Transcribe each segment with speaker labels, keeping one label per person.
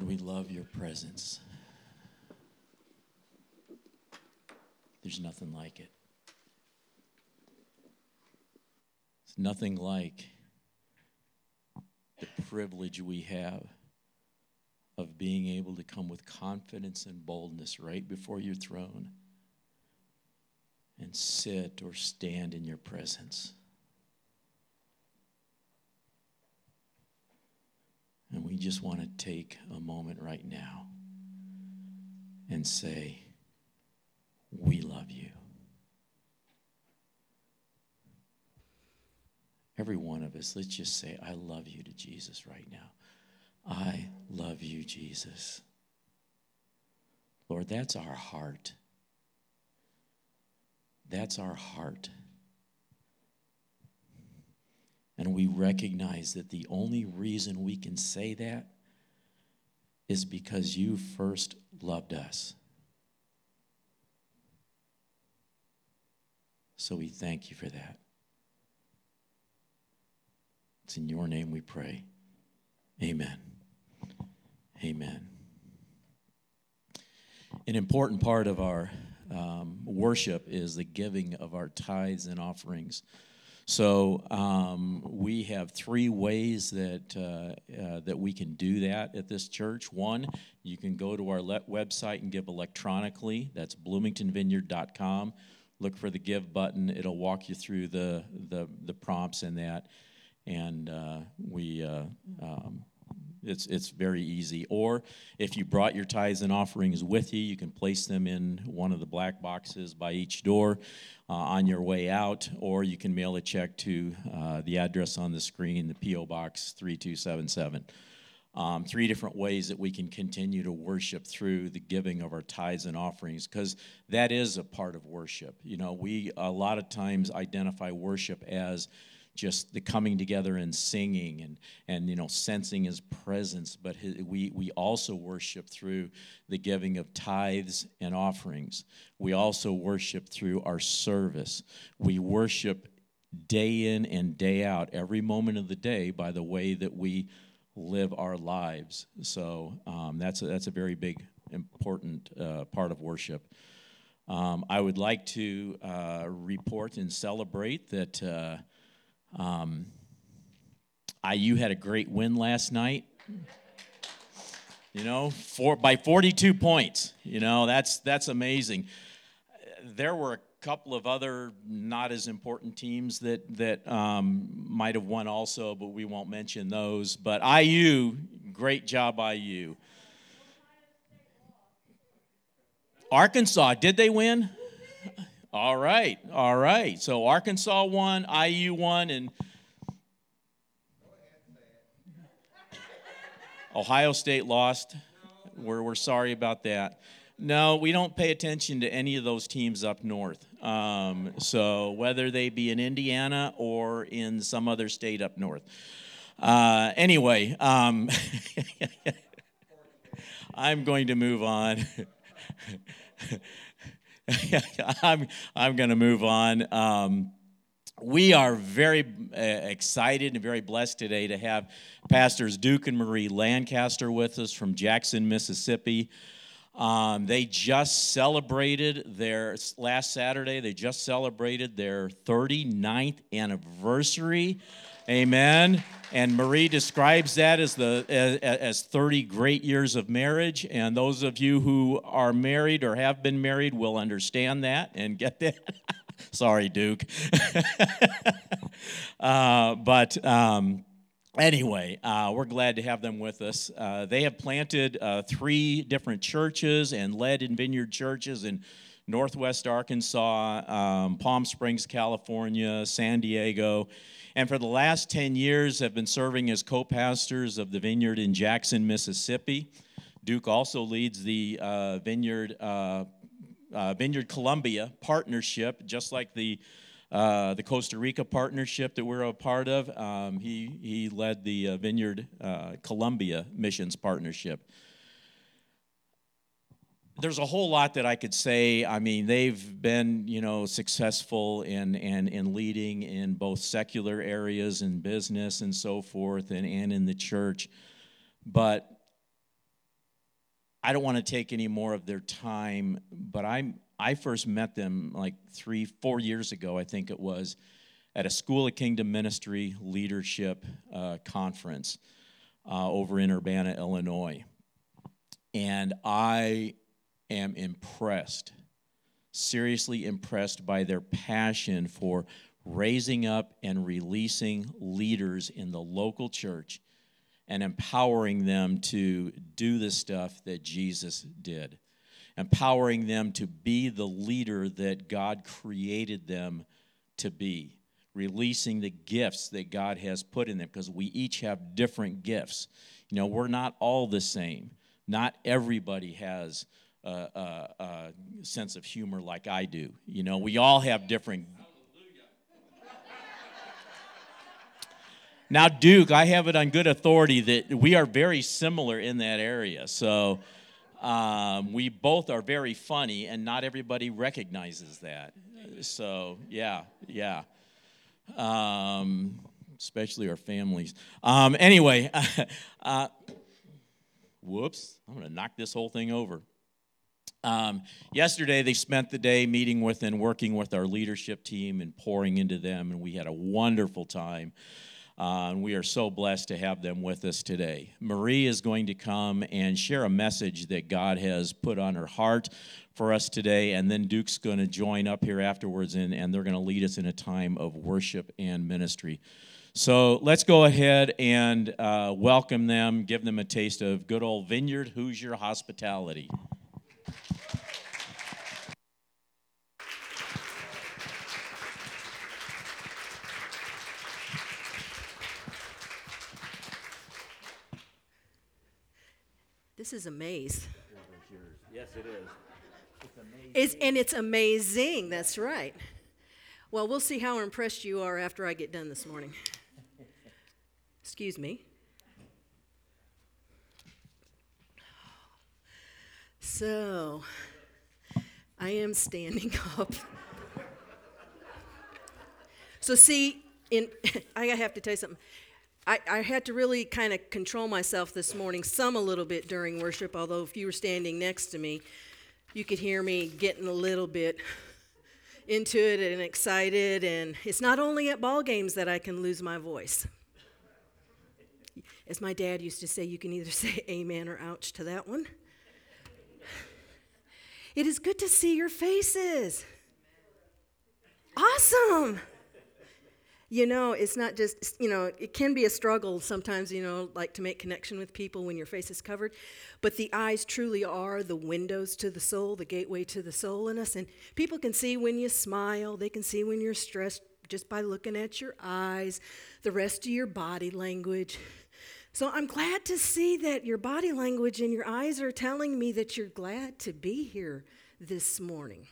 Speaker 1: Lord, we love your presence. There's nothing like it. It's nothing like the privilege we have of being able to come with confidence and boldness right before your throne and sit or stand in your presence. And we just want to take a moment right now and say, We love you. Every one of us, let's just say, I love you to Jesus right now. I love you, Jesus. Lord, that's our heart. That's our heart. And we recognize that the only reason we can say that is because you first loved us. So we thank you for that. It's in your name we pray. Amen. Amen. An important part of our um, worship is the giving of our tithes and offerings. So um, we have three ways that uh, uh, that we can do that at this church. One, you can go to our le- website and give electronically. That's bloomingtonvineyard.com. Look for the give button. It'll walk you through the the, the prompts in that, and uh, we. Uh, um, it's, it's very easy. Or if you brought your tithes and offerings with you, you can place them in one of the black boxes by each door uh, on your way out, or you can mail a check to uh, the address on the screen, the P.O. Box 3277. Um, three different ways that we can continue to worship through the giving of our tithes and offerings because that is a part of worship you know we a lot of times identify worship as just the coming together and singing and, and you know sensing his presence but his, we, we also worship through the giving of tithes and offerings. We also worship through our service. We worship day in and day out every moment of the day by the way that we live our lives. So um, that's, a, that's a very big important uh, part of worship. Um, I would like to uh, report and celebrate that uh, um, IU had a great win last night. You know, for, by 42 points. You know, that's that's amazing. There were a couple of other not as important teams that that um, might have won also, but we won't mention those. But IU, great job, IU. Arkansas, did they win? All right, all right. So Arkansas won, IU won, and Ohio State lost. We're, we're sorry about that. No, we don't pay attention to any of those teams up north. Um, so whether they be in Indiana or in some other state up north. Uh, anyway, um, I'm going to move on. I'm, I'm going to move on. Um, we are very uh, excited and very blessed today to have Pastors Duke and Marie Lancaster with us from Jackson, Mississippi. Um, they just celebrated their last Saturday, they just celebrated their 39th anniversary. Amen. And Marie describes that as the as, as 30 great years of marriage. And those of you who are married or have been married will understand that and get that. Sorry, Duke. uh, but um, anyway, uh, we're glad to have them with us. Uh, they have planted uh, three different churches and led in vineyard churches in Northwest Arkansas, um, Palm Springs, California, San Diego and for the last 10 years have been serving as co-pastors of the vineyard in Jackson, Mississippi. Duke also leads the uh, vineyard uh, uh, Vineyard Colombia partnership, just like the uh, the Costa Rica partnership that we're a part of. Um, he he led the uh, Vineyard uh, Colombia missions partnership there's a whole lot that I could say. I mean, they've been, you know, successful in in, in leading in both secular areas and business and so forth, and, and in the church. But I don't want to take any more of their time, but I'm I first met them like three, four years ago, I think it was, at a School of Kingdom Ministry leadership uh, conference uh, over in Urbana, Illinois. And I am impressed, seriously impressed by their passion for raising up and releasing leaders in the local church and empowering them to do the stuff that Jesus did, empowering them to be the leader that God created them to be, releasing the gifts that God has put in them, because we each have different gifts. You know, we're not all the same. Not everybody has a, a, a sense of humor like I do. You know, we all have different Now, Duke, I have it on good authority that we are very similar in that area. So um, we both are very funny, and not everybody recognizes that. So, yeah, yeah. Um, especially our families. Um, anyway, uh, whoops, I'm going to knock this whole thing over. Um, yesterday, they spent the day meeting with and working with our leadership team and pouring into them, and we had a wonderful time. Uh, and we are so blessed to have them with us today. Marie is going to come and share a message that God has put on her heart for us today, and then Duke's going to join up here afterwards, and, and they're going to lead us in a time of worship and ministry. So let's go ahead and uh, welcome them, give them a taste of good old Vineyard Hoosier hospitality.
Speaker 2: This is a maze.
Speaker 1: Yes, it is.
Speaker 2: It's amazing. It's, and it's amazing. That's right. Well, we'll see how impressed you are after I get done this morning. Excuse me. So, I am standing up. So, see, in I have to tell you something. I, I had to really kind of control myself this morning, some a little bit during worship, although if you were standing next to me, you could hear me getting a little bit into it and excited. And it's not only at ball games that I can lose my voice. As my dad used to say, you can either say amen or ouch to that one. It is good to see your faces. Awesome you know, it's not just, you know, it can be a struggle sometimes, you know, like to make connection with people when your face is covered. But the eyes truly are the windows to the soul, the gateway to the soul in us. And people can see when you smile, they can see when you're stressed just by looking at your eyes, the rest of your body language. So I'm glad to see that your body language and your eyes are telling me that you're glad to be here this morning.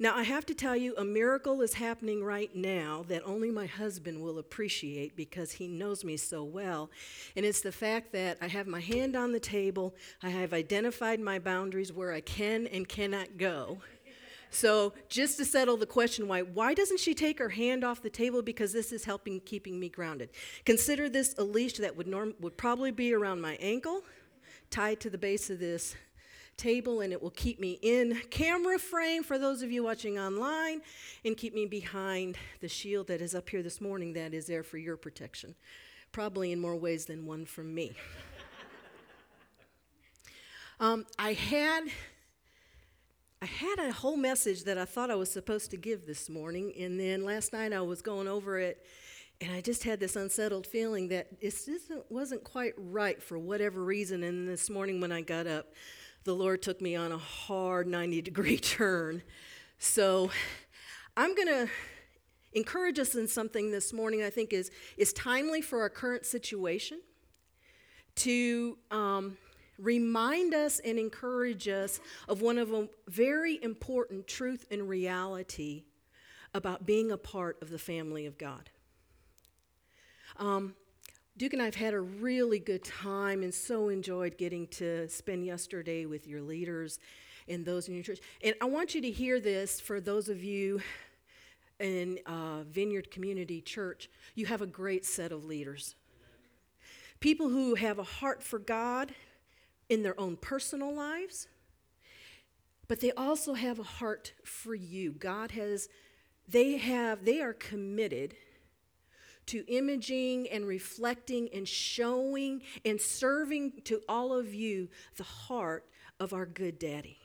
Speaker 2: Now, I have to tell you, a miracle is happening right now that only my husband will appreciate because he knows me so well. And it's the fact that I have my hand on the table, I have identified my boundaries where I can and cannot go. So, just to settle the question why, why doesn't she take her hand off the table? Because this is helping keeping me grounded. Consider this a leash that would, norm, would probably be around my ankle, tied to the base of this table and it will keep me in camera frame for those of you watching online and keep me behind the shield that is up here this morning that is there for your protection. Probably in more ways than one from me. um, I had. I had a whole message that I thought I was supposed to give this morning, and then last night I was going over it, and I just had this unsettled feeling that it wasn't quite right for whatever reason. And this morning when I got up, the Lord took me on a hard 90 degree turn. So I'm going to encourage us in something this morning I think is, is timely for our current situation to um, remind us and encourage us of one of a very important truth and reality about being a part of the family of God. Um, Duke and I have had a really good time and so enjoyed getting to spend yesterday with your leaders and those in your church. And I want you to hear this for those of you in uh, Vineyard Community Church. You have a great set of leaders. People who have a heart for God, in their own personal lives, but they also have a heart for you. God has, they have, they are committed to imaging and reflecting and showing and serving to all of you the heart of our good daddy,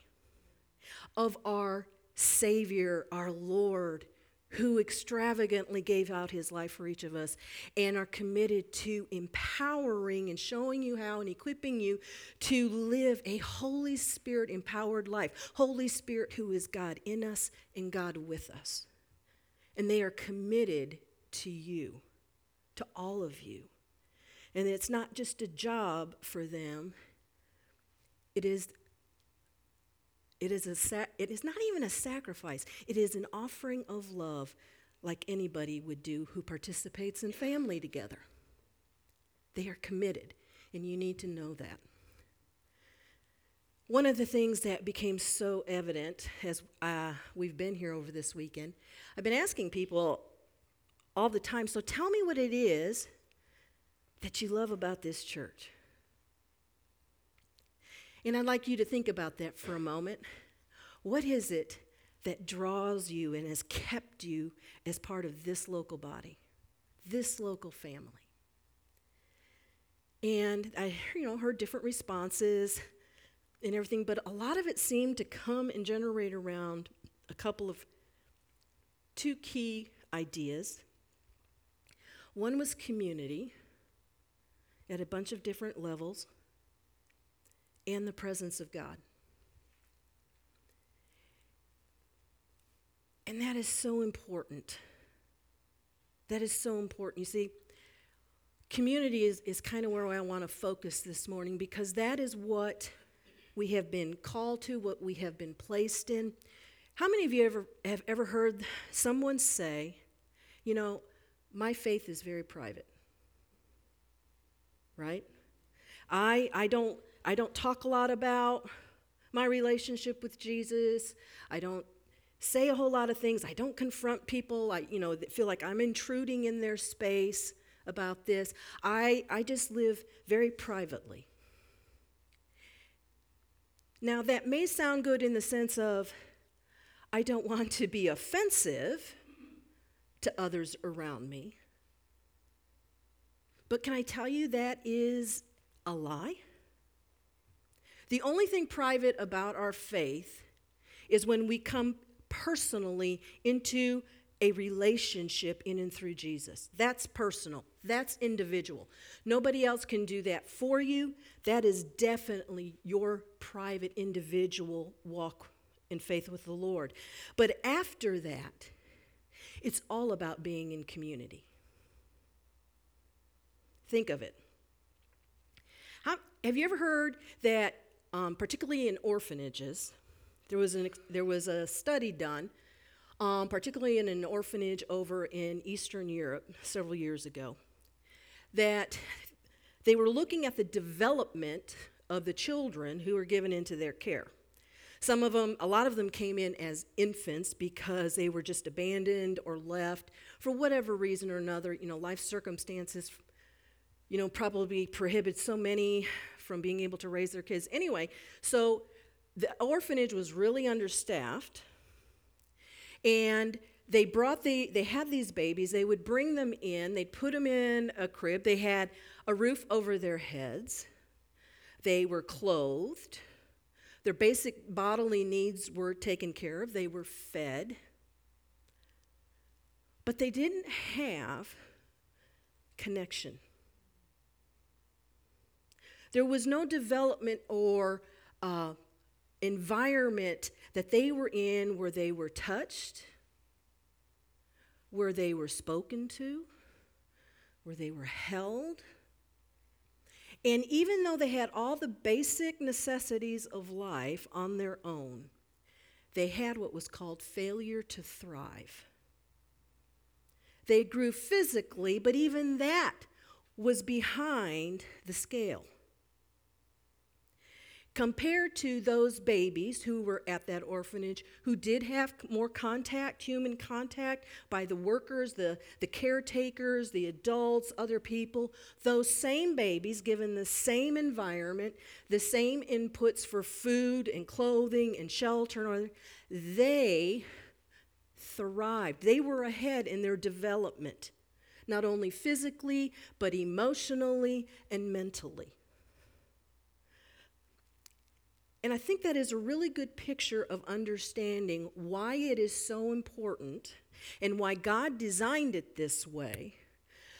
Speaker 2: of our Savior, our Lord, who extravagantly gave out his life for each of us and are committed to empowering and showing you how and equipping you to live a Holy Spirit empowered life. Holy Spirit, who is God in us and God with us. And they are committed to you to all of you. And it's not just a job for them, it is. It is, a sa- it is not even a sacrifice. It is an offering of love like anybody would do who participates in family together. They are committed, and you need to know that. One of the things that became so evident as uh, we've been here over this weekend, I've been asking people all the time. So tell me what it is that you love about this church. And I'd like you to think about that for a moment. What is it that draws you and has kept you as part of this local body, this local family? And I, you know, heard different responses and everything, but a lot of it seemed to come and generate around a couple of two key ideas one was community at a bunch of different levels and the presence of God. And that is so important. That is so important. You see, community is, is kind of where I want to focus this morning because that is what we have been called to, what we have been placed in. How many of you ever have ever heard someone say, you know, my faith is very private. Right? I, I, don't, I don't talk a lot about my relationship with Jesus. I don't say a whole lot of things. I don't confront people. I, you know, feel like I'm intruding in their space about this. I, I just live very privately. Now, that may sound good in the sense of I don't want to be offensive, to others around me. But can I tell you that is a lie? The only thing private about our faith is when we come personally into a relationship in and through Jesus. That's personal, that's individual. Nobody else can do that for you. That is definitely your private individual walk in faith with the Lord. But after that, it's all about being in community. Think of it. How, have you ever heard that, um, particularly in orphanages, there was, an, there was a study done, um, particularly in an orphanage over in Eastern Europe several years ago, that they were looking at the development of the children who were given into their care. Some of them, a lot of them came in as infants because they were just abandoned or left for whatever reason or another. You know, life circumstances, you know, probably prohibit so many from being able to raise their kids. Anyway, so the orphanage was really understaffed. And they brought the they had these babies they would bring them in they'd put them in a crib they had a roof over their heads they were clothed their basic bodily needs were taken care of, they were fed. But they didn't have connection. There was no development or uh, environment that they were in where they were touched, where they were spoken to, where they were held and even though they had all the basic necessities of life on their own, they had what was called failure to thrive. They grew physically, but even that was behind the scale. Compared to those babies who were at that orphanage who did have more contact, human contact by the workers, the, the caretakers, the adults, other people, those same babies, given the same environment, the same inputs for food and clothing and shelter, they thrived. They were ahead in their development, not only physically, but emotionally and mentally. And I think that is a really good picture of understanding why it is so important and why God designed it this way.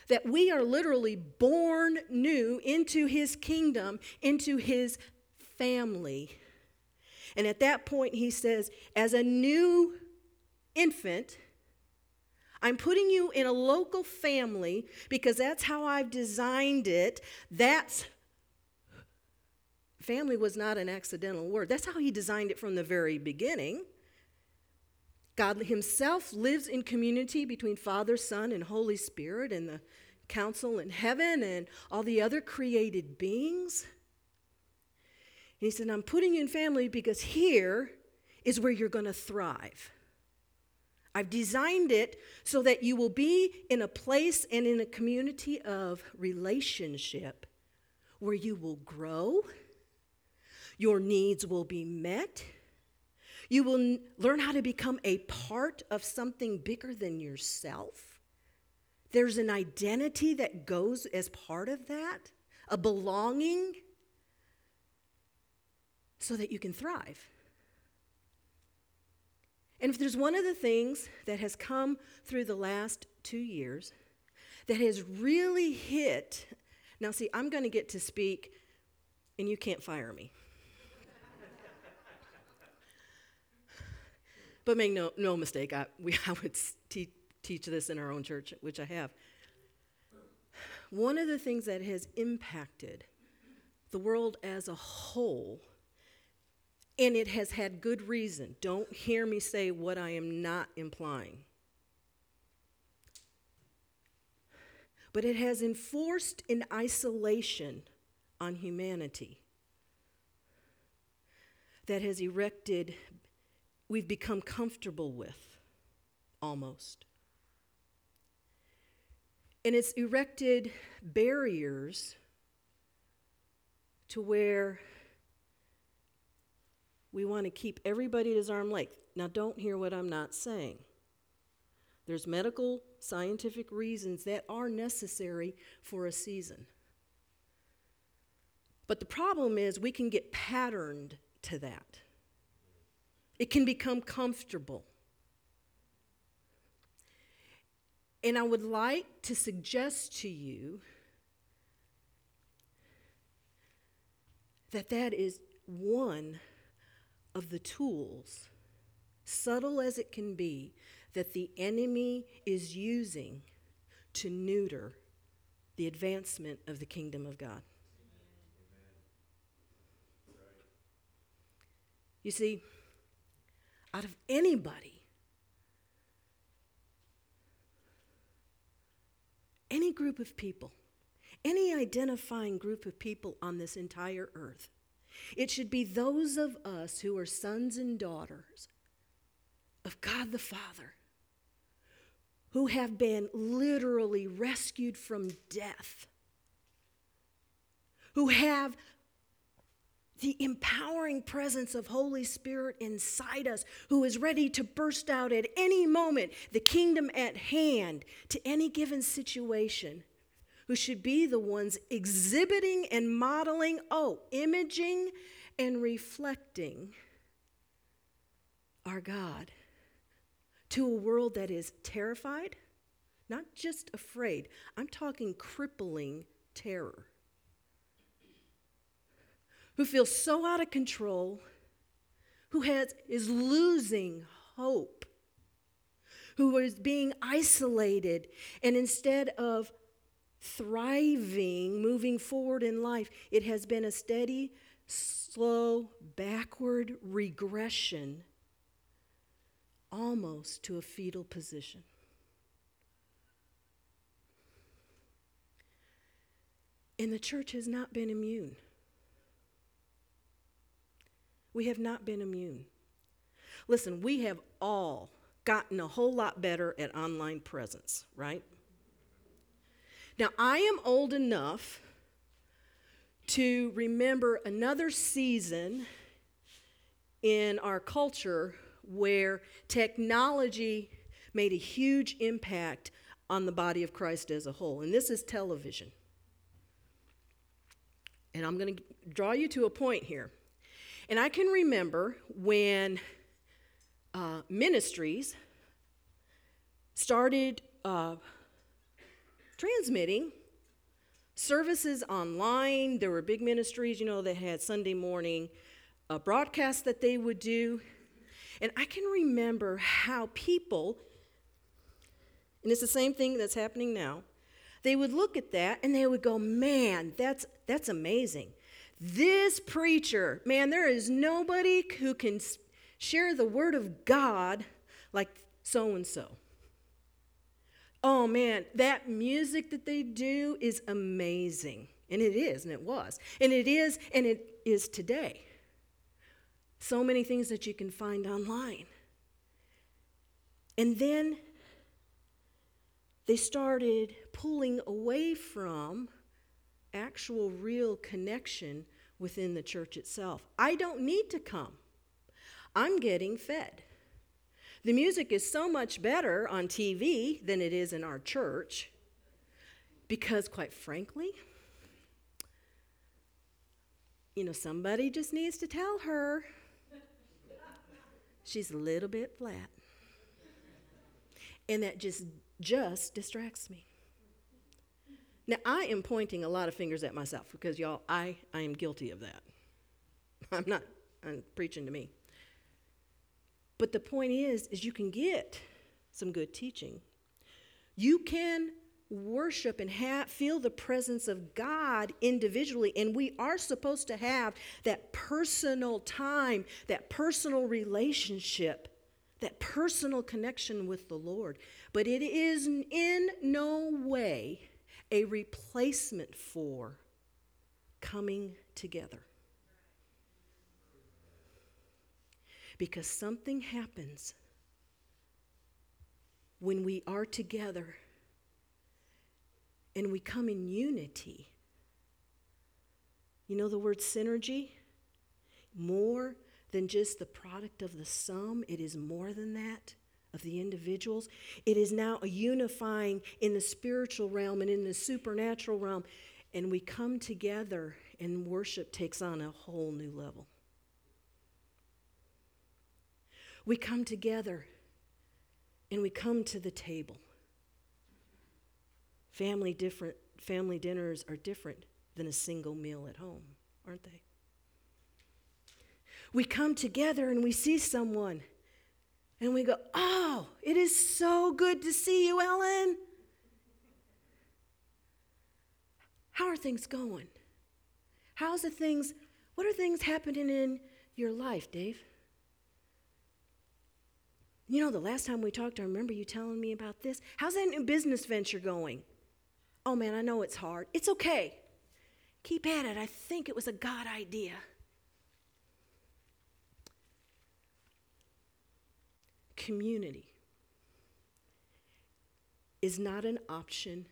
Speaker 2: That we are literally born new into his kingdom, into his family. And at that point, he says, as a new infant, I'm putting you in a local family because that's how I've designed it. That's family was not an accidental word. That's how he designed it from the very beginning. God Himself lives in community between Father, Son, and Holy Spirit, and the council in heaven, and all the other created beings. And He said, I'm putting you in family because here is where you're going to thrive. I've designed it so that you will be in a place and in a community of relationship where you will grow your needs will be met. You will n- learn how to become a part of something bigger than yourself. There's an identity that goes as part of that, a belonging, so that you can thrive. And if there's one of the things that has come through the last two years that has really hit, now see, I'm going to get to speak, and you can't fire me. But make no, no mistake, I, we, I would te- teach this in our own church, which I have. One of the things that has impacted the world as a whole, and it has had good reason, don't hear me say what I am not implying. But it has enforced an isolation on humanity that has erected we've become comfortable with, almost. And it's erected barriers to where we want to keep everybody at his arm length. Now, don't hear what I'm not saying. There's medical, scientific reasons that are necessary for a season. But the problem is we can get patterned to that. It can become comfortable. And I would like to suggest to you that that is one of the tools, subtle as it can be, that the enemy is using to neuter the advancement of the kingdom of God. You see, out of anybody. Any group of people, any identifying group of people on this entire earth. It should be those of us who are sons and daughters of God the Father, who have been literally rescued from death, who have the empowering presence of Holy Spirit inside us who is ready to burst out at any moment, the kingdom at hand to any given situation, who should be the ones exhibiting and modeling, oh, imaging and reflecting our God to a world that is terrified, not just afraid, I'm talking crippling terror who feels so out of control, who has, is losing hope, who is being isolated, and instead of thriving, moving forward in life, it has been a steady, slow, backward regression almost to a fetal position. And the church has not been immune. We have not been immune. Listen, we have all gotten a whole lot better at online presence, right? Now, I am old enough to remember another season in our culture where technology made a huge impact on the body of Christ as a whole, and this is television. And I'm going to draw you to a point here. And I can remember when uh, ministries started uh, transmitting services online. There were big ministries, you know, that had Sunday morning uh, broadcasts that they would do. And I can remember how people, and it's the same thing that's happening now, they would look at that and they would go, man, that's, that's amazing. This preacher, man, there is nobody who can share the word of God like so and so. Oh man, that music that they do is amazing. And it is, and it was. And it is, and it is today. So many things that you can find online. And then they started pulling away from actual, real connection within the church itself. I don't need to come, I'm getting fed. The music is so much better on TV than it is in our church because, quite frankly, you know, somebody just needs to tell her she's a little bit flat. And that just just distracts me. Now, I am pointing a lot of fingers at myself because, y'all, I, I am guilty of that. I'm not I'm preaching to me. But the point is, is you can get some good teaching. You can worship and have, feel the presence of God individually. And we are supposed to have that personal time, that personal relationship, that personal connection with the Lord. But it is in no way a replacement for coming together. Because something happens when we are together and we come in unity. You know the word synergy? More than just the product of the sum, it is more than that of the individuals. It is now a unifying in the spiritual realm and in the supernatural realm. And we come together, and worship takes on a whole new level. We come together and we come to the table. Family different family dinners are different than a single meal at home, aren't they? We come together and we see someone and we go, Oh, it is so good to see you, Ellen. How are things going? How's the things, what are things happening in your life, Dave? You know, the last time we talked, I remember you telling me about this. How's that new business venture going? Oh man, I know it's hard. It's okay. Keep at it. I think it was a God idea. Community is not an option,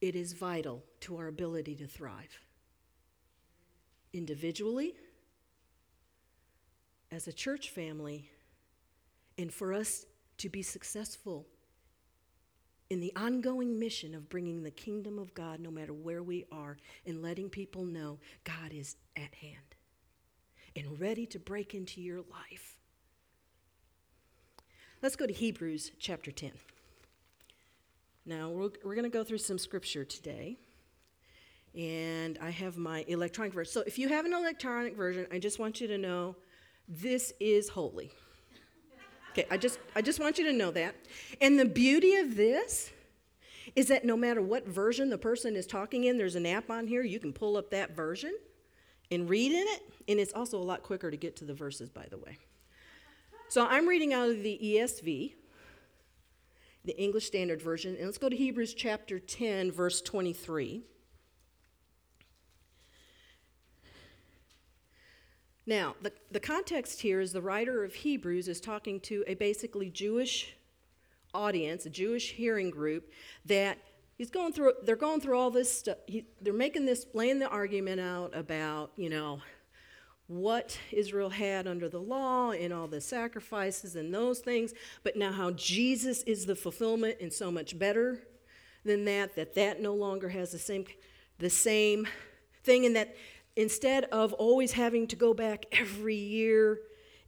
Speaker 2: it is vital to our ability to thrive. Individually, as a church family, and for us to be successful in the ongoing mission of bringing the kingdom of God no matter where we are and letting people know God is at hand and ready to break into your life Let's go to Hebrews chapter 10. Now, we're, we're going to go through some scripture today. And I have my electronic version. So if you have an electronic version, I just want you to know this is holy. Okay, I just, I just want you to know that. And the beauty of this is that no matter what version the person is talking in, there's an app on here. You can pull up that version and read in it. And it's also a lot quicker to get to the verses, by the way. So I'm reading out of the ESV, the English Standard Version, and let's go to Hebrews chapter 10, verse 23. Now, the, the context here is the writer of Hebrews is talking to a basically Jewish audience, a Jewish hearing group that he's going through they're going through all this stuff he, they're making this laying the argument out about you know what israel had under the law and all the sacrifices and those things but now how jesus is the fulfillment and so much better than that that that no longer has the same the same thing and that instead of always having to go back every year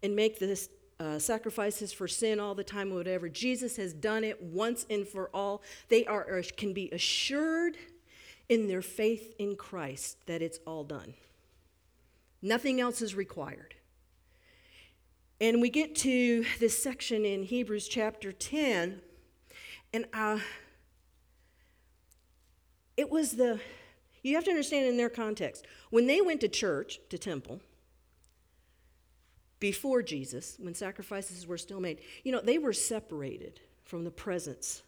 Speaker 2: and make this uh, sacrifices for sin all the time, whatever, Jesus has done it once and for all. They are can be assured in their faith in Christ that it's all done. Nothing else is required. And we get to this section in Hebrews chapter 10, and uh, it was the you have to understand in their context. When they went to church, to temple, before Jesus, when sacrifices were still made, you know, they were separated from the presence,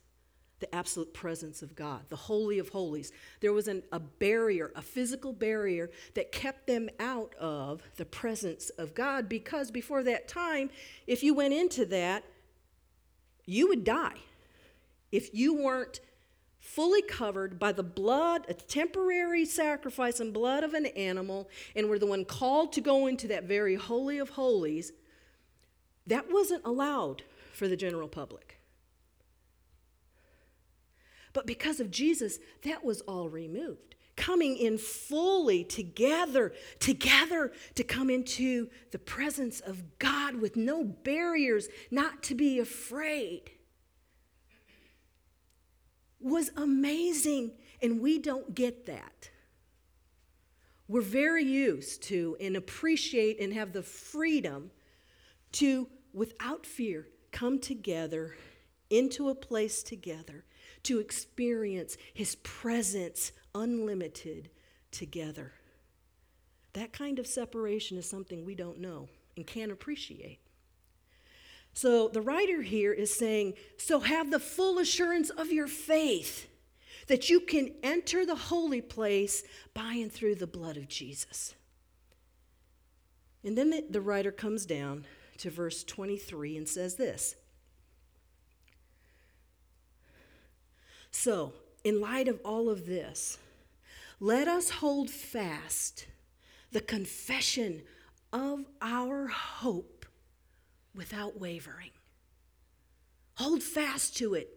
Speaker 2: the absolute presence of God, the Holy of Holies. There was an, a barrier, a physical barrier that kept them out of the presence of God because before that time, if you went into that, you would die. If you weren't fully covered by the blood, a temporary sacrifice and blood of an animal, and were the one called to go into that very holy of holies, that wasn't allowed for the general public. But because of Jesus, that was all removed. Coming in fully together, together to come into the presence of God with no barriers, not to be afraid was amazing, and we don't get that. We're very used to and appreciate and have the freedom to, without fear, come together into a place together to experience His presence unlimited together. That kind of separation is something we don't know and can't appreciate. So the writer here is saying, So have the full assurance of your faith that you can enter the holy place by and through the blood of Jesus. And then the, the writer comes down to verse 23 and says this So, in light of all of this, let us hold fast the confession of our hope without wavering. Hold fast to it.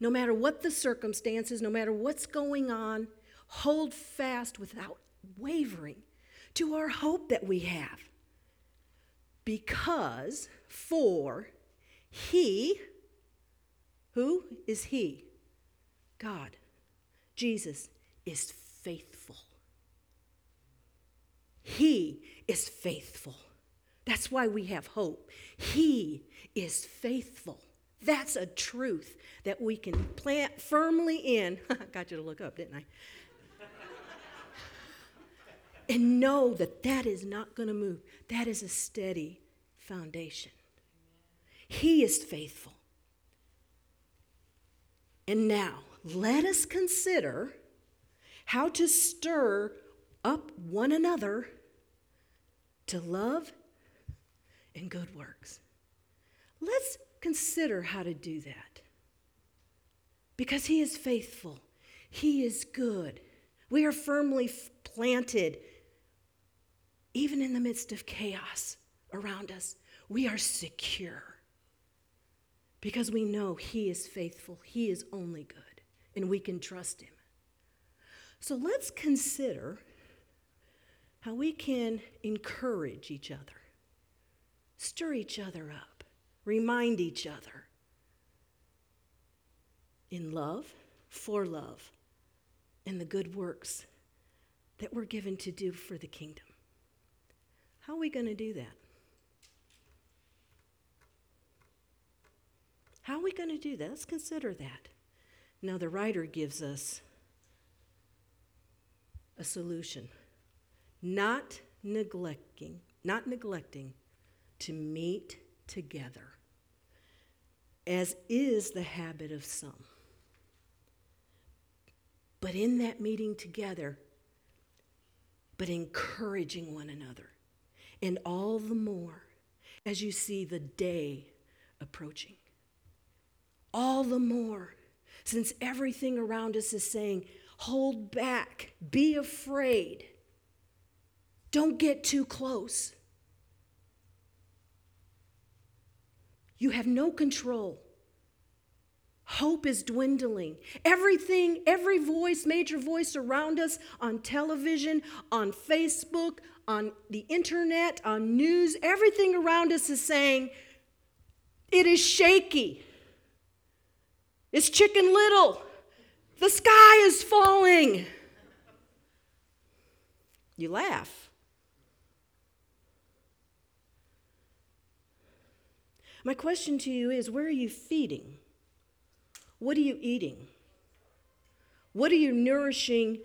Speaker 2: No matter what the circumstances, no matter what's going on, hold fast without wavering to our hope that we have. Because for He, who is He? God. Jesus is faithful. He is faithful. That's why we have hope. He is faithful. That's a truth that we can plant firmly in. Got you to look up, didn't I? and know that that is not going to move. That is a steady foundation. He is faithful. And now, let us consider how to stir up one another to love and good works. Let's consider how to do that. Because He is faithful, He is good. We are firmly planted, even in the midst of chaos around us. We are secure because we know He is faithful, He is only good, and we can trust Him. So let's consider how we can encourage each other Stir each other up, remind each other in love, for love, and the good works that we're given to do for the kingdom. How are we going to do that? How are we going to do that? Let's consider that. Now, the writer gives us a solution. Not neglecting, not neglecting to meet together, as is the habit of some. But in that meeting together, but encouraging one another, and all the more as you see the day approaching. All the more since everything around us is saying, hold back, be afraid, don't get too close. You have no control. Hope is dwindling. Everything, every voice, major voice around us on television, on Facebook, on the internet, on news, everything around us is saying it is shaky. It's chicken little. The sky is falling. You laugh. My question to you is where are you feeding? What are you eating? What are you nourishing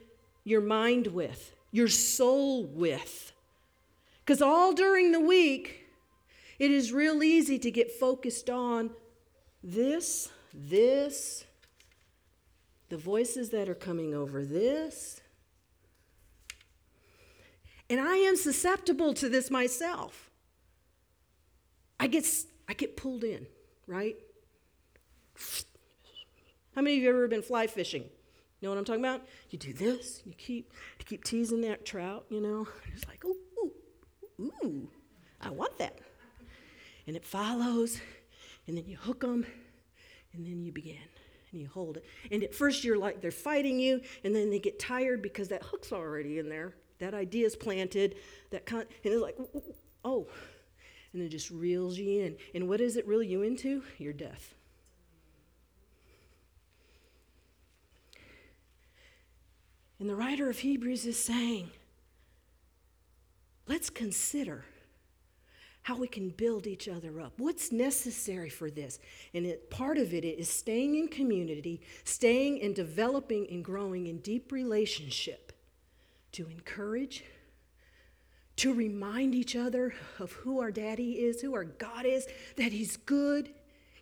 Speaker 2: your mind with, your soul with? Because all during the week, it is real easy to get focused on this, this, the voices that are coming over this. And I am susceptible to this myself. I get, I get pulled in, right? How many of you ever been fly fishing? You know what I'm talking about? You do this, you keep you keep teasing that trout, you know. It's like, ooh, ooh, ooh, I want that. And it follows, and then you hook them, and then you begin, and you hold it. And at first you're like they're fighting you, and then they get tired because that hook's already in there. That idea is planted. That con- and it's like, oh, and it just reels you in. And what does it reel you into? Your death. And the writer of Hebrews is saying, let's consider how we can build each other up. What's necessary for this? And it, part of it is staying in community, staying and developing and growing in deep relationship to encourage, to remind each other of who our daddy is, who our God is, that he's good.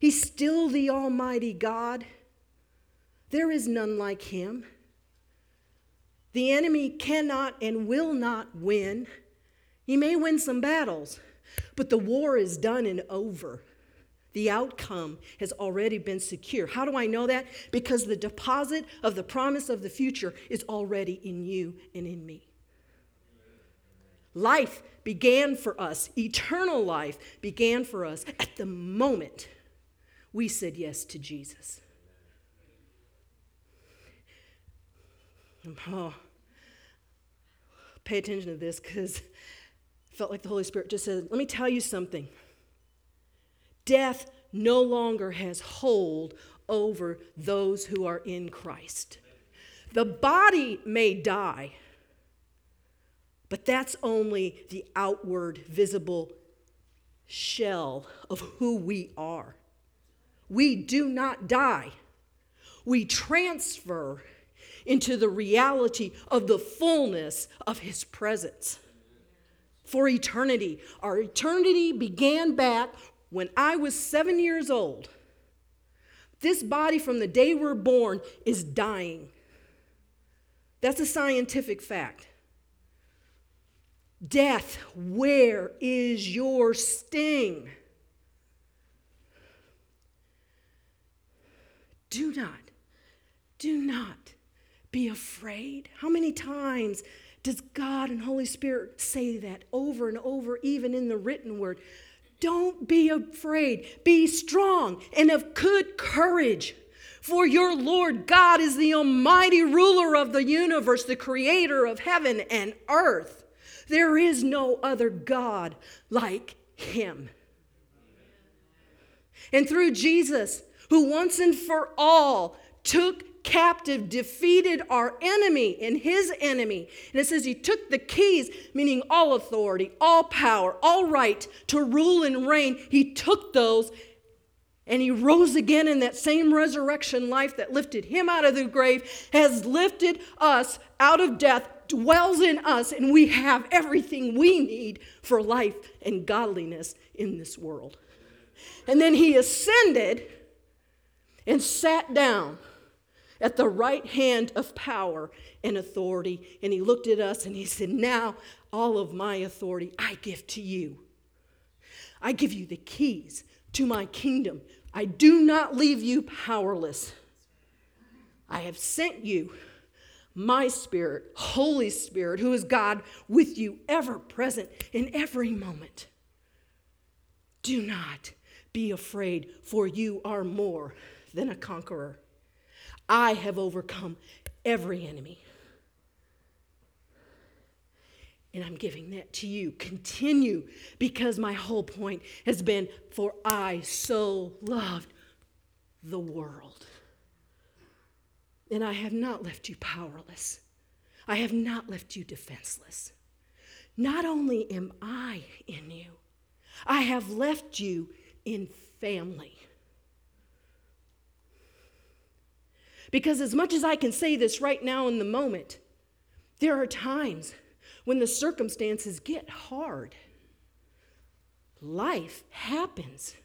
Speaker 2: He's still the Almighty God. There is none like him. The enemy cannot and will not win. He may win some battles, but the war is done and over. The outcome has already been secure. How do I know that? Because the deposit of the promise of the future is already in you and in me. Life began for us, eternal life began for us at the moment we said yes to Jesus. Oh, pay attention to this because felt like the Holy Spirit just said, Let me tell you something. Death no longer has hold over those who are in Christ. The body may die, but that's only the outward, visible shell of who we are. We do not die, we transfer into the reality of the fullness of His presence for eternity. Our eternity began back when I was seven years old. This body, from the day we're born, is dying. That's a scientific fact. Death, where is your sting? Do not, do not be afraid. How many times does God and Holy Spirit say that over and over, even in the written word? Don't be afraid. Be strong and of good courage. For your Lord God is the almighty ruler of the universe, the creator of heaven and earth. There is no other God like him. And through Jesus, who once and for all took captive, defeated our enemy and his enemy. And it says he took the keys, meaning all authority, all power, all right to rule and reign. He took those and he rose again in that same resurrection life that lifted him out of the grave, has lifted us out of death, dwells in us, and we have everything we need for life and godliness in this world. And then he ascended and sat down at the right hand of power and authority. And he looked at us and he said, Now all of my authority I give to you. I give you the keys to my kingdom. I do not leave you powerless. I have sent you my Spirit, Holy Spirit, who is God with you, ever present in every moment. Do not be afraid, for you are more than a conqueror. I have overcome every enemy. And I'm giving that to you. Continue because my whole point has been for I so loved the world. And I have not left you powerless. I have not left you defenseless. Not only am I in you, I have left you in family. Because as much as I can say this right now in the moment, there are times when the circumstances get hard. Life happens.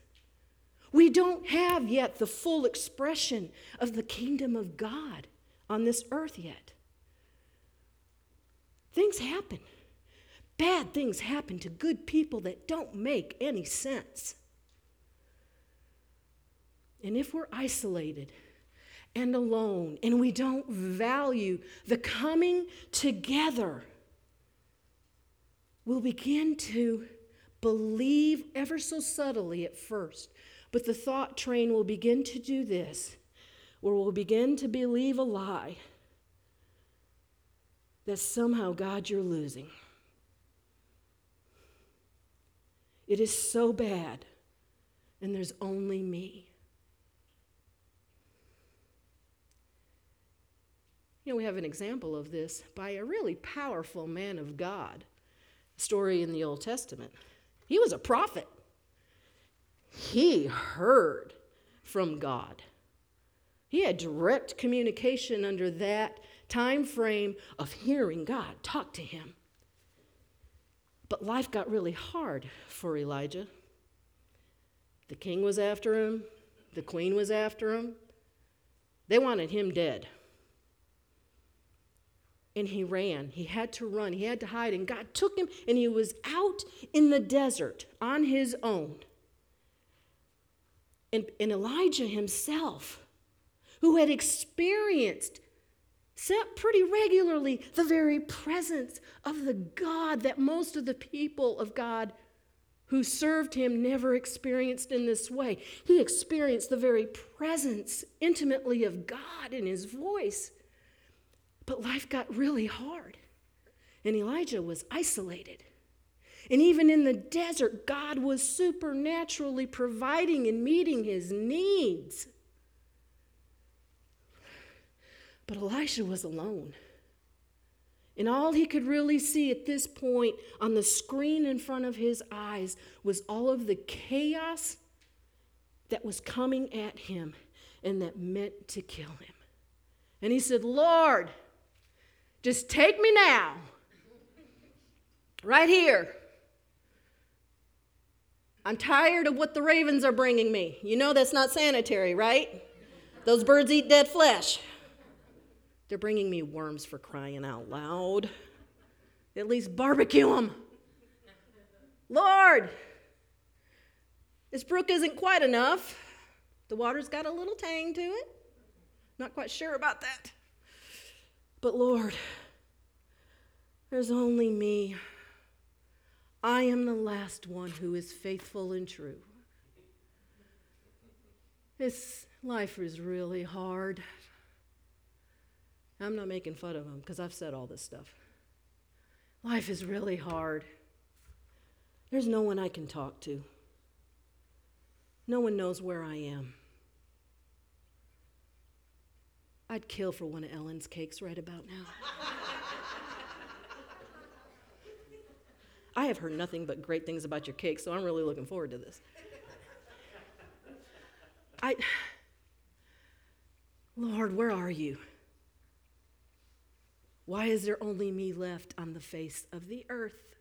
Speaker 2: We don't have yet the full expression of the kingdom of God on this earth yet. Things happen. Bad things happen to good people that don't make any sense. And if we're isolated and alone and we don't value the coming together, we'll begin to believe ever so subtly at first but the thought train will begin to do this, where we'll begin to believe a lie that somehow, God, you're losing. It is so bad, and there's only me. You know, we have an example of this by a really powerful man of God, story in the Old Testament. He was a prophet he heard from God. He had direct communication under that time frame of hearing God talk to him. But life got really hard for Elijah. The king was after him, the queen was after him. They wanted him dead. And he ran. He had to run. He had to hide. And God took him, and he was out in the desert on his own. And, and Elijah himself, who had experienced pretty regularly the very presence of the God that most of the people of God who served him never experienced in this way. He experienced the very presence intimately of God in his voice. But life got really hard, and Elijah was isolated. And even in the desert, God was supernaturally providing and meeting his needs. But Elisha was alone. And all he could really see at this point on the screen in front of his eyes was all of the chaos that was coming at him and that meant to kill him. And he said, Lord, just take me now, right here. I'm tired of what the ravens are bringing me. You know that's not sanitary, right? Those birds eat dead flesh. They're bringing me worms for crying out loud. At least barbecue them. Lord, this brook isn't quite enough. The water's got a little tang to it. Not quite sure about that. But Lord, there's only me. I am the last one who is faithful and true. This life is really hard. I'm not making fun of him because I've said all this stuff. Life is really hard. There's no one I can talk to. No one knows where I am. I'd kill for one of Ellen's cakes right about now. I have heard nothing but great things about your cake, so I'm really looking forward to this. I, Lord, where are you? Why is there only me left on the face of the earth?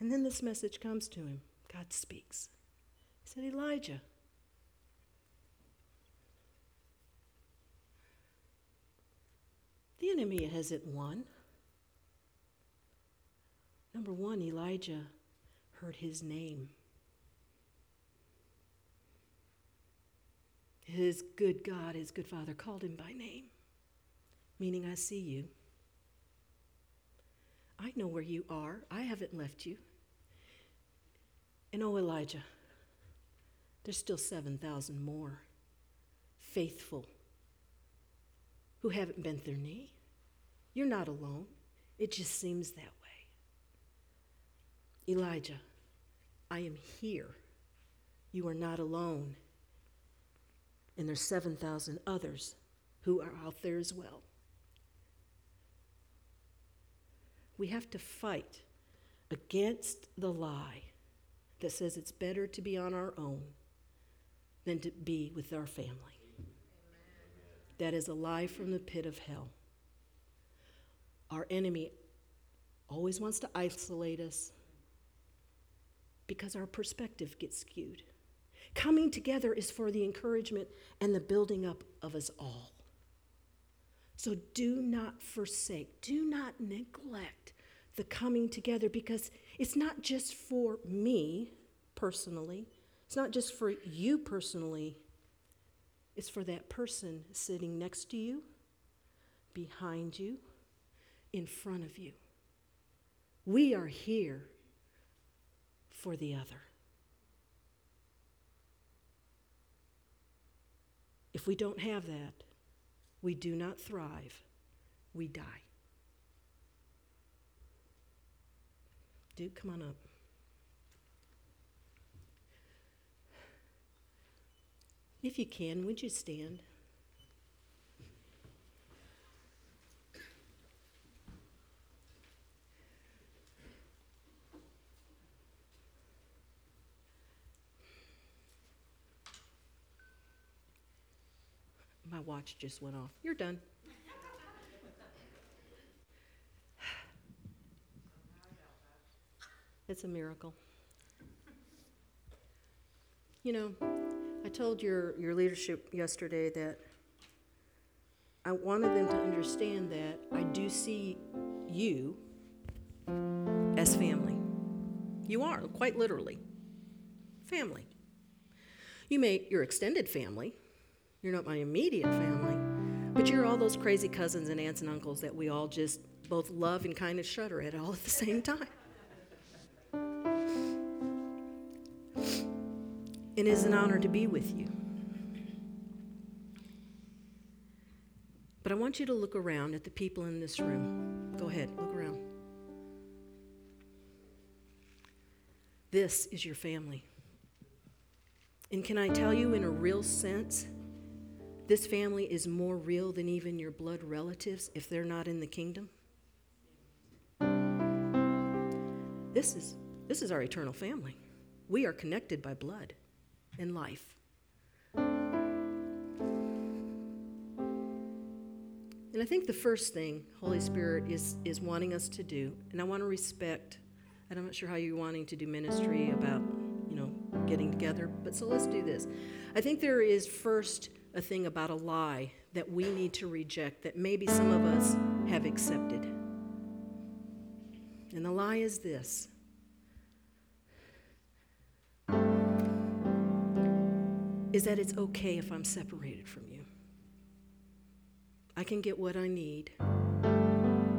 Speaker 2: And then this message comes to him. God speaks. He said, Elijah, The enemy hasn't won. Number one, Elijah heard his name. His good God, his good Father, called him by name, meaning, I see you. I know where you are. I haven't left you. And oh, Elijah, there's still 7,000 more faithful who haven't bent their knee. You're not alone. It just seems that way. Elijah, I am here. You are not alone. And there's 7,000 others who are out there as well. We have to fight against the lie that says it's better to be on our own than to be with our family. That is a lie from the pit of hell. Our enemy always wants to isolate us because our perspective gets skewed. Coming together is for the encouragement and the building up of us all. So do not forsake, do not neglect the coming together because it's not just for me personally, it's not just for you personally, it's for that person sitting next to you, behind you, in front of you. We are here for the other. If we don't have that, we do not thrive, we die. Duke, come on up. If you can, would you stand? My watch just went off. You're done. It's a miracle. You know, I told your, your leadership yesterday that I wanted them to understand that I do see you as family. You are, quite literally. Family. You may, your extended family. You're not my immediate family, but you're all those crazy cousins and aunts and uncles that we all just both love and kind of shudder at all at the same time. It is an honor to be with you. But I want you to look around at the people in this room. Go ahead, look around. This is your family. And can I tell you, in a real sense, this family is more real than even your blood relatives if they're not in the kingdom? This is, this is our eternal family. We are connected by blood and life. And I think the first thing Holy Spirit is, is wanting us to do, and I want to respect, and I'm not sure how you're wanting to do ministry about, getting together, but so let's do this. I think there is first a thing about a lie that we need to reject that maybe some of us have accepted. And the lie is this is that it's okay if I'm separated from you. I can get what I need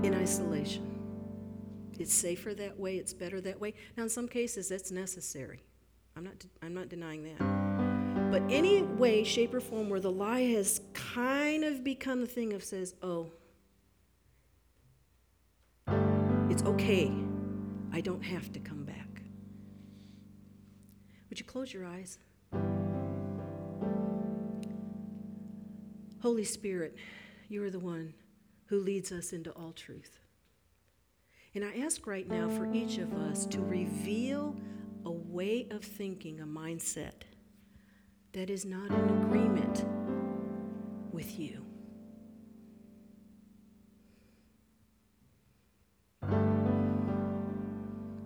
Speaker 2: in isolation. It's safer that way, it's better that way. Now, in some cases, that's necessary. I'm not, I'm not denying that. But any way, shape, or form where the lie has kind of become the thing of says, oh, it's okay. I don't have to come back. Would you close your eyes? Holy Spirit, you are the one who leads us into all truth. And I ask right now for each of us to reveal a way of thinking, a mindset that is not in agreement with you.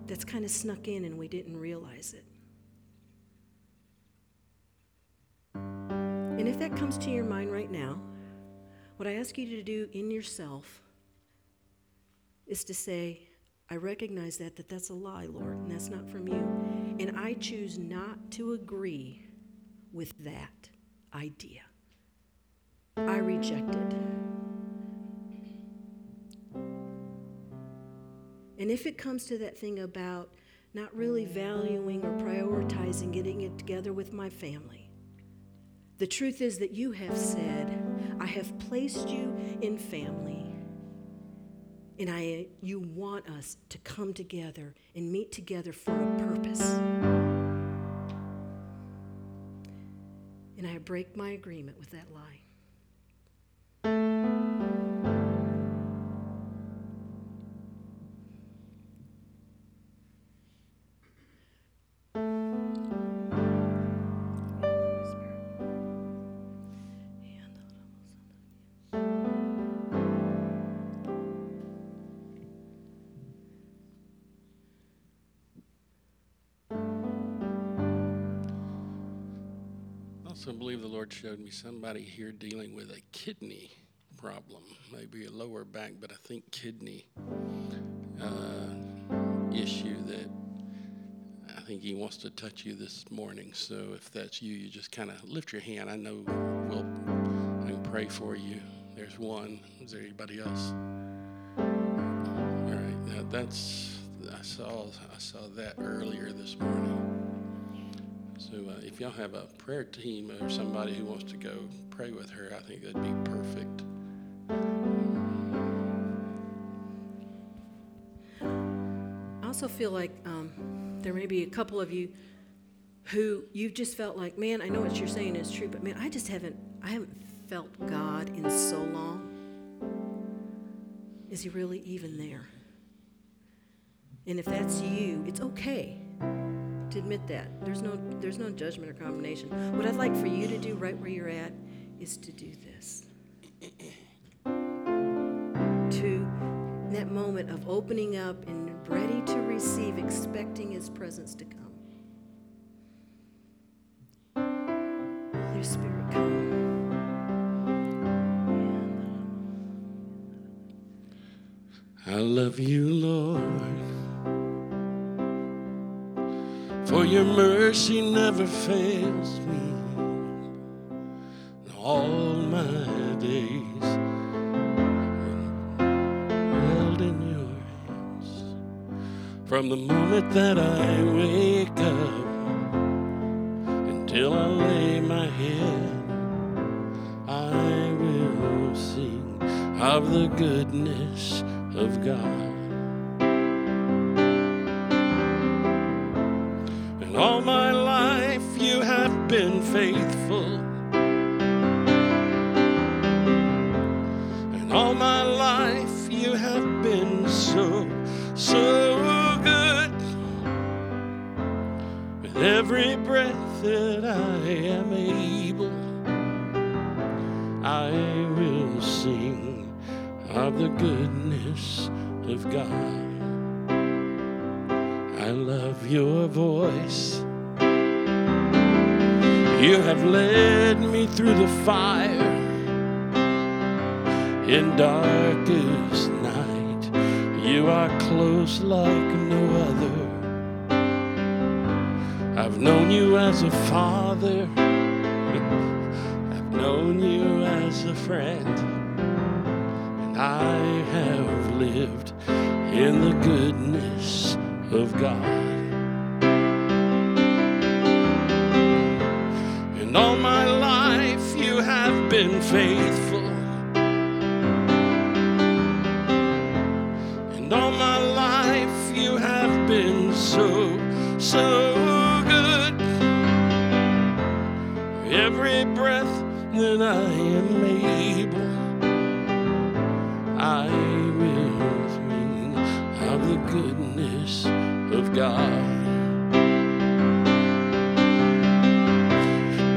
Speaker 2: That's kind of snuck in and we didn't realize it. And if that comes to your mind right now, What I ask you to do in yourself is to say, I recognize that that that's a lie, Lord, and that's not from you. And I choose not to agree with that idea. I reject it. And if it comes to that thing about not really valuing or prioritizing getting it together with my family, the truth is that you have said, I have placed you in family. And I, you want us to come together and meet together for a purpose. And I break my agreement with that lie.
Speaker 3: Also believe the Lord showed me somebody here dealing with a kidney problem, maybe a lower back, but I think kidney uh, issue that I think He wants to touch you this morning. So if that's you, you just kind of lift your hand. I know we'll I can pray for you. There's one. Is there anybody else? All right. Now that's I saw I saw that earlier this morning. Uh, if y'all have a prayer team or somebody who wants to go pray with her, I think that'd be perfect.
Speaker 2: I also feel like um, there may be a couple of you who you've just felt like, man, I know what you're saying is true, but man, I just haven't, I haven't felt God in so long. Is He really even there? And if that's you, it's okay to admit that. There's no, there's no judgment or condemnation. What I'd like for you to do right where you're at is to do this. to that moment of opening up and ready to receive, expecting His presence to come. Holy Spirit, come.
Speaker 3: I love you, Lord for your mercy never fails me. All my days held in your hands. From the moment that I wake up until I lay my head, I will sing of the goodness of God. Faithful. And all my life you have been so, so good. With every breath that I am able, I will sing of the goodness of God. I love your voice. You have led me through the fire in darkest night. You are close like no other. I've known you as a father. I've known you as a friend. And I have lived in the goodness of God. Faithful. And all my life you have been so, so good. Every breath that I am able, I will sing of the goodness of God.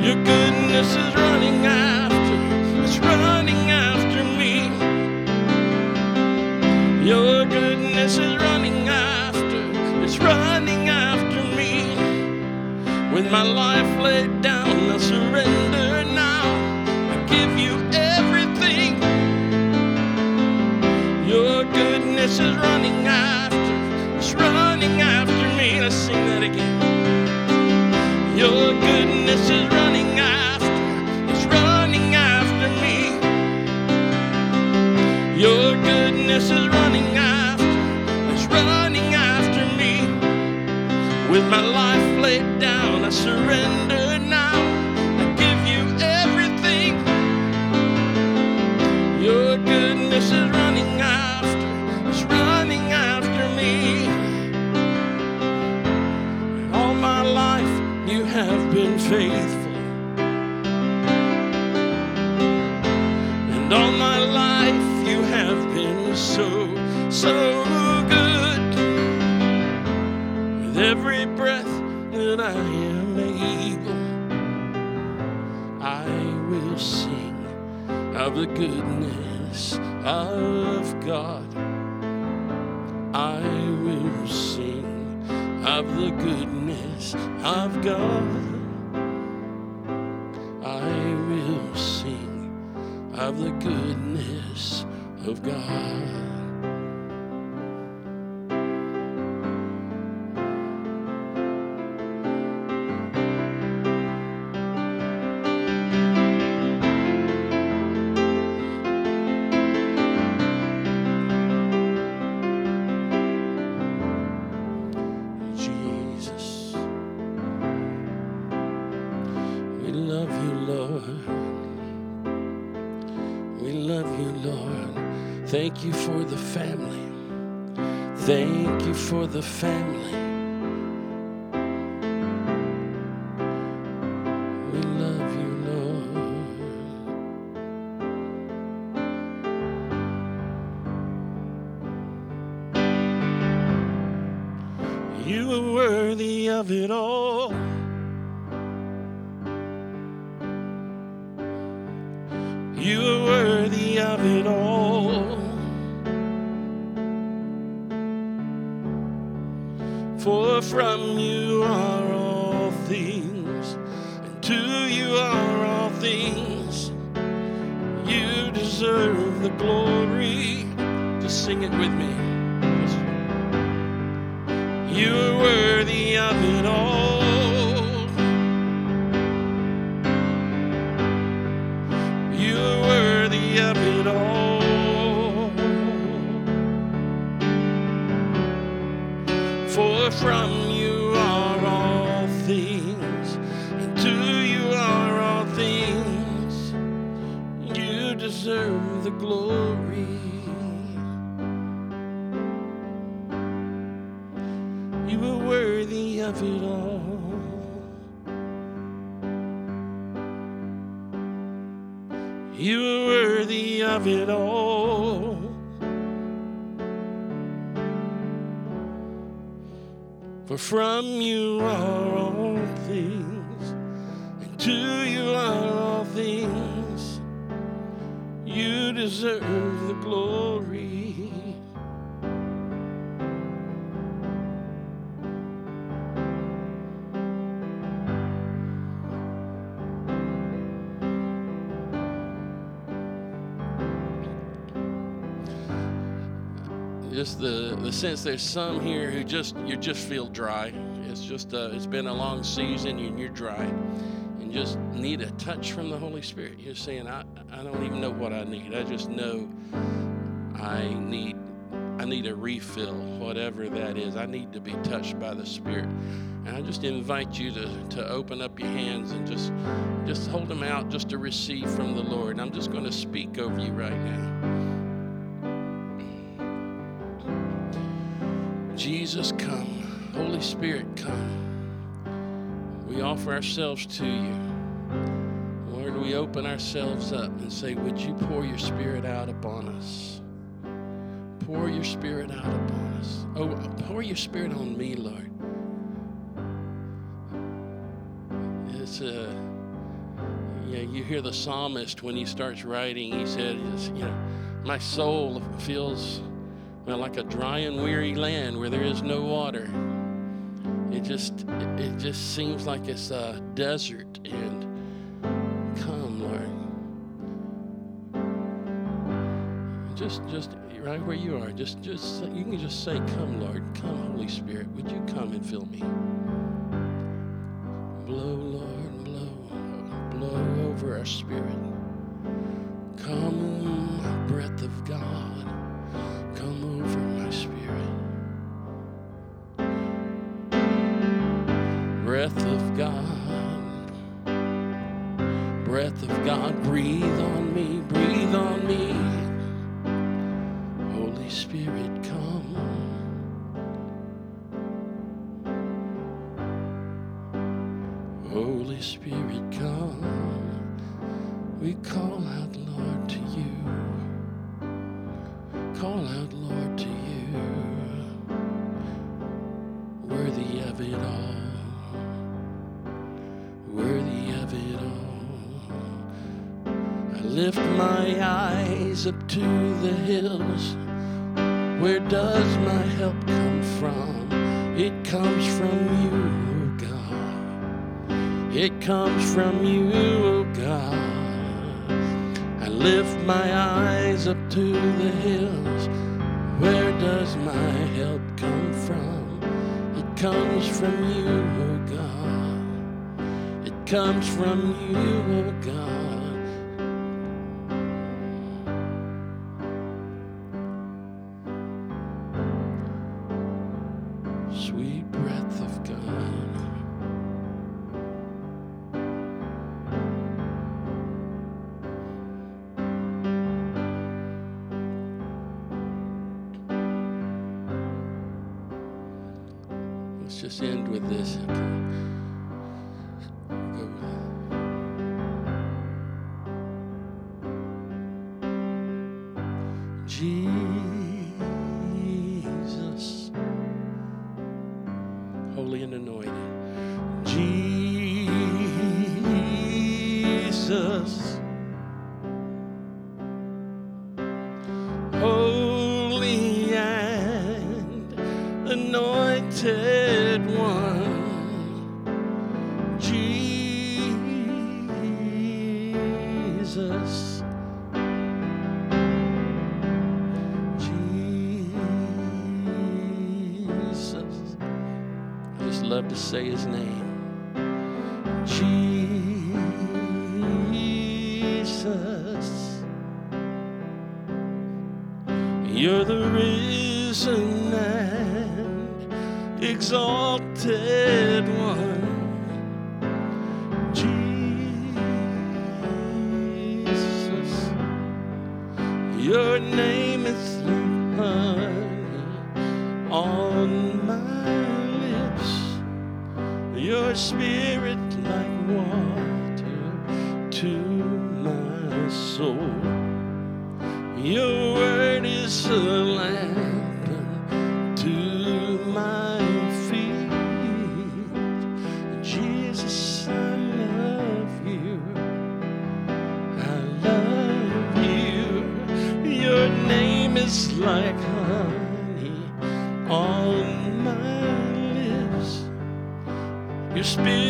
Speaker 3: Your goodness is running With my life laid down, I surrender now. I give you everything. Your goodness is running after, it's running after me. Let's sing that again. Your goodness is running after, it's running after me. Your goodness is running after, it's running after me. With my life laid down. Surrender the goodness of God. I will sing of the goodness of God. I will sing of the goodness of God. For the family. We love you, Lord. You are worthy of it all. Sense there's some here who just you just feel dry. It's just uh, it's been a long season and you're dry, and just need a touch from the Holy Spirit. You're saying I I don't even know what I need. I just know I need I need a refill, whatever that is. I need to be touched by the Spirit. And I just invite you to, to open up your hands and just just hold them out just to receive from the Lord. And I'm just going to speak over you right now. Jesus, come. Holy Spirit, come. We offer ourselves to you. Lord, we open ourselves up and say, Would you pour your Spirit out upon us? Pour your Spirit out upon us. Oh, pour your Spirit on me, Lord. It's a. Yeah, you hear the psalmist when he starts writing, he said, you know, my soul feels well, like a dry and weary land where there is no water. It just it just seems like it's a desert and come, Lord. Just just right where you are, just just you can just say, Come, Lord, come, Holy Spirit, would you come and fill me? Blow, Lord, blow, blow over our spirit. Come, breath of God come over my spirit. Breath of God, breath of God, breathe on me. It all. Worthy of it all. I lift my eyes up to the hills. Where does my help come from? It comes from you, God. It comes from you, oh God. I lift my eyes up to the hills. Where does my help come comes from you, oh God. It comes from you, oh God. Exalted one. Jesus. Your name is honey on my lips. Your spirit like water to my soul. Your word is a Your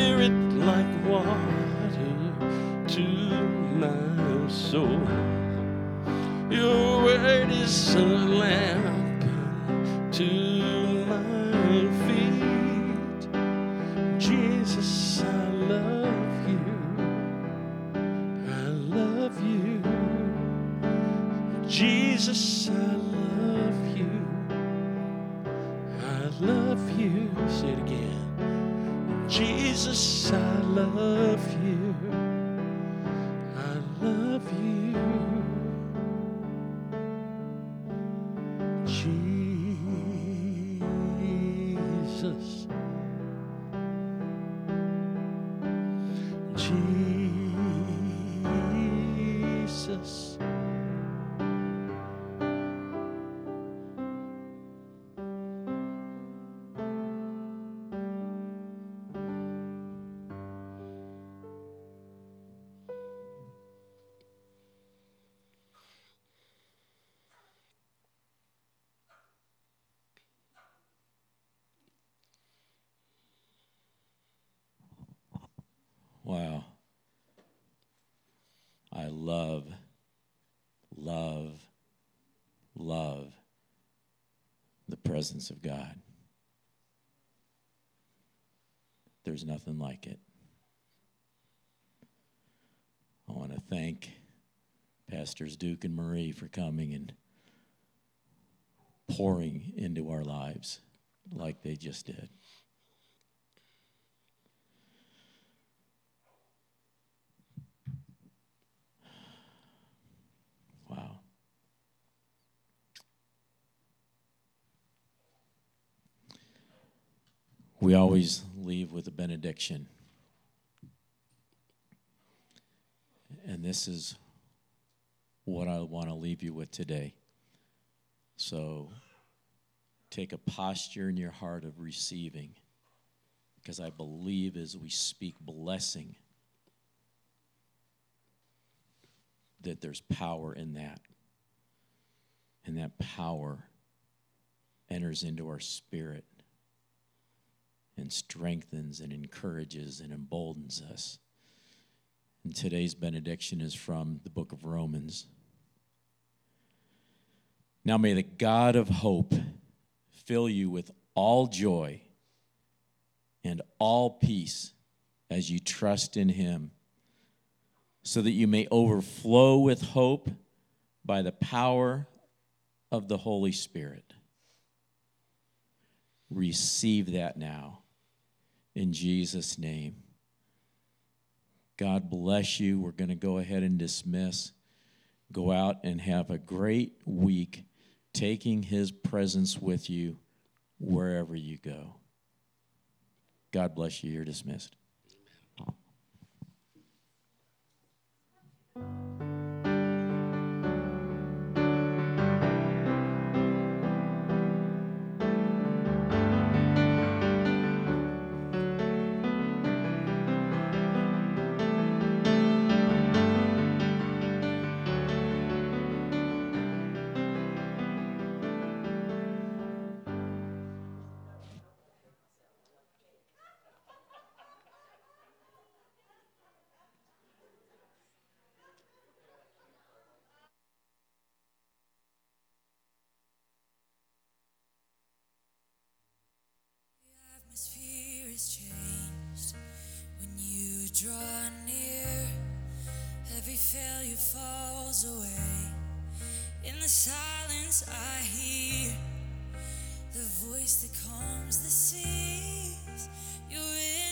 Speaker 3: love, love, love
Speaker 1: the presence of God. There's nothing like it. I want to thank Pastors Duke and Marie for coming and pouring into our lives like they just did. We always leave with a benediction. And this is what I want to leave you with today. So take a posture in your heart of receiving, because I believe as we speak blessing, that there's power in that. And that power enters into our spirit and strengthens and encourages and emboldens us. And today's benediction is from the book of Romans. Now may the God of hope fill you with all joy and all peace as you trust in him, so that you may overflow with hope by the power of the Holy Spirit. Receive that now in Jesus' name. God bless you. We're going to go ahead and dismiss. Go out and have a great week, taking His presence with you wherever you go. God bless you. You're dismissed.
Speaker 4: Falls away. In the silence, I hear the voice that calms the seas. You're in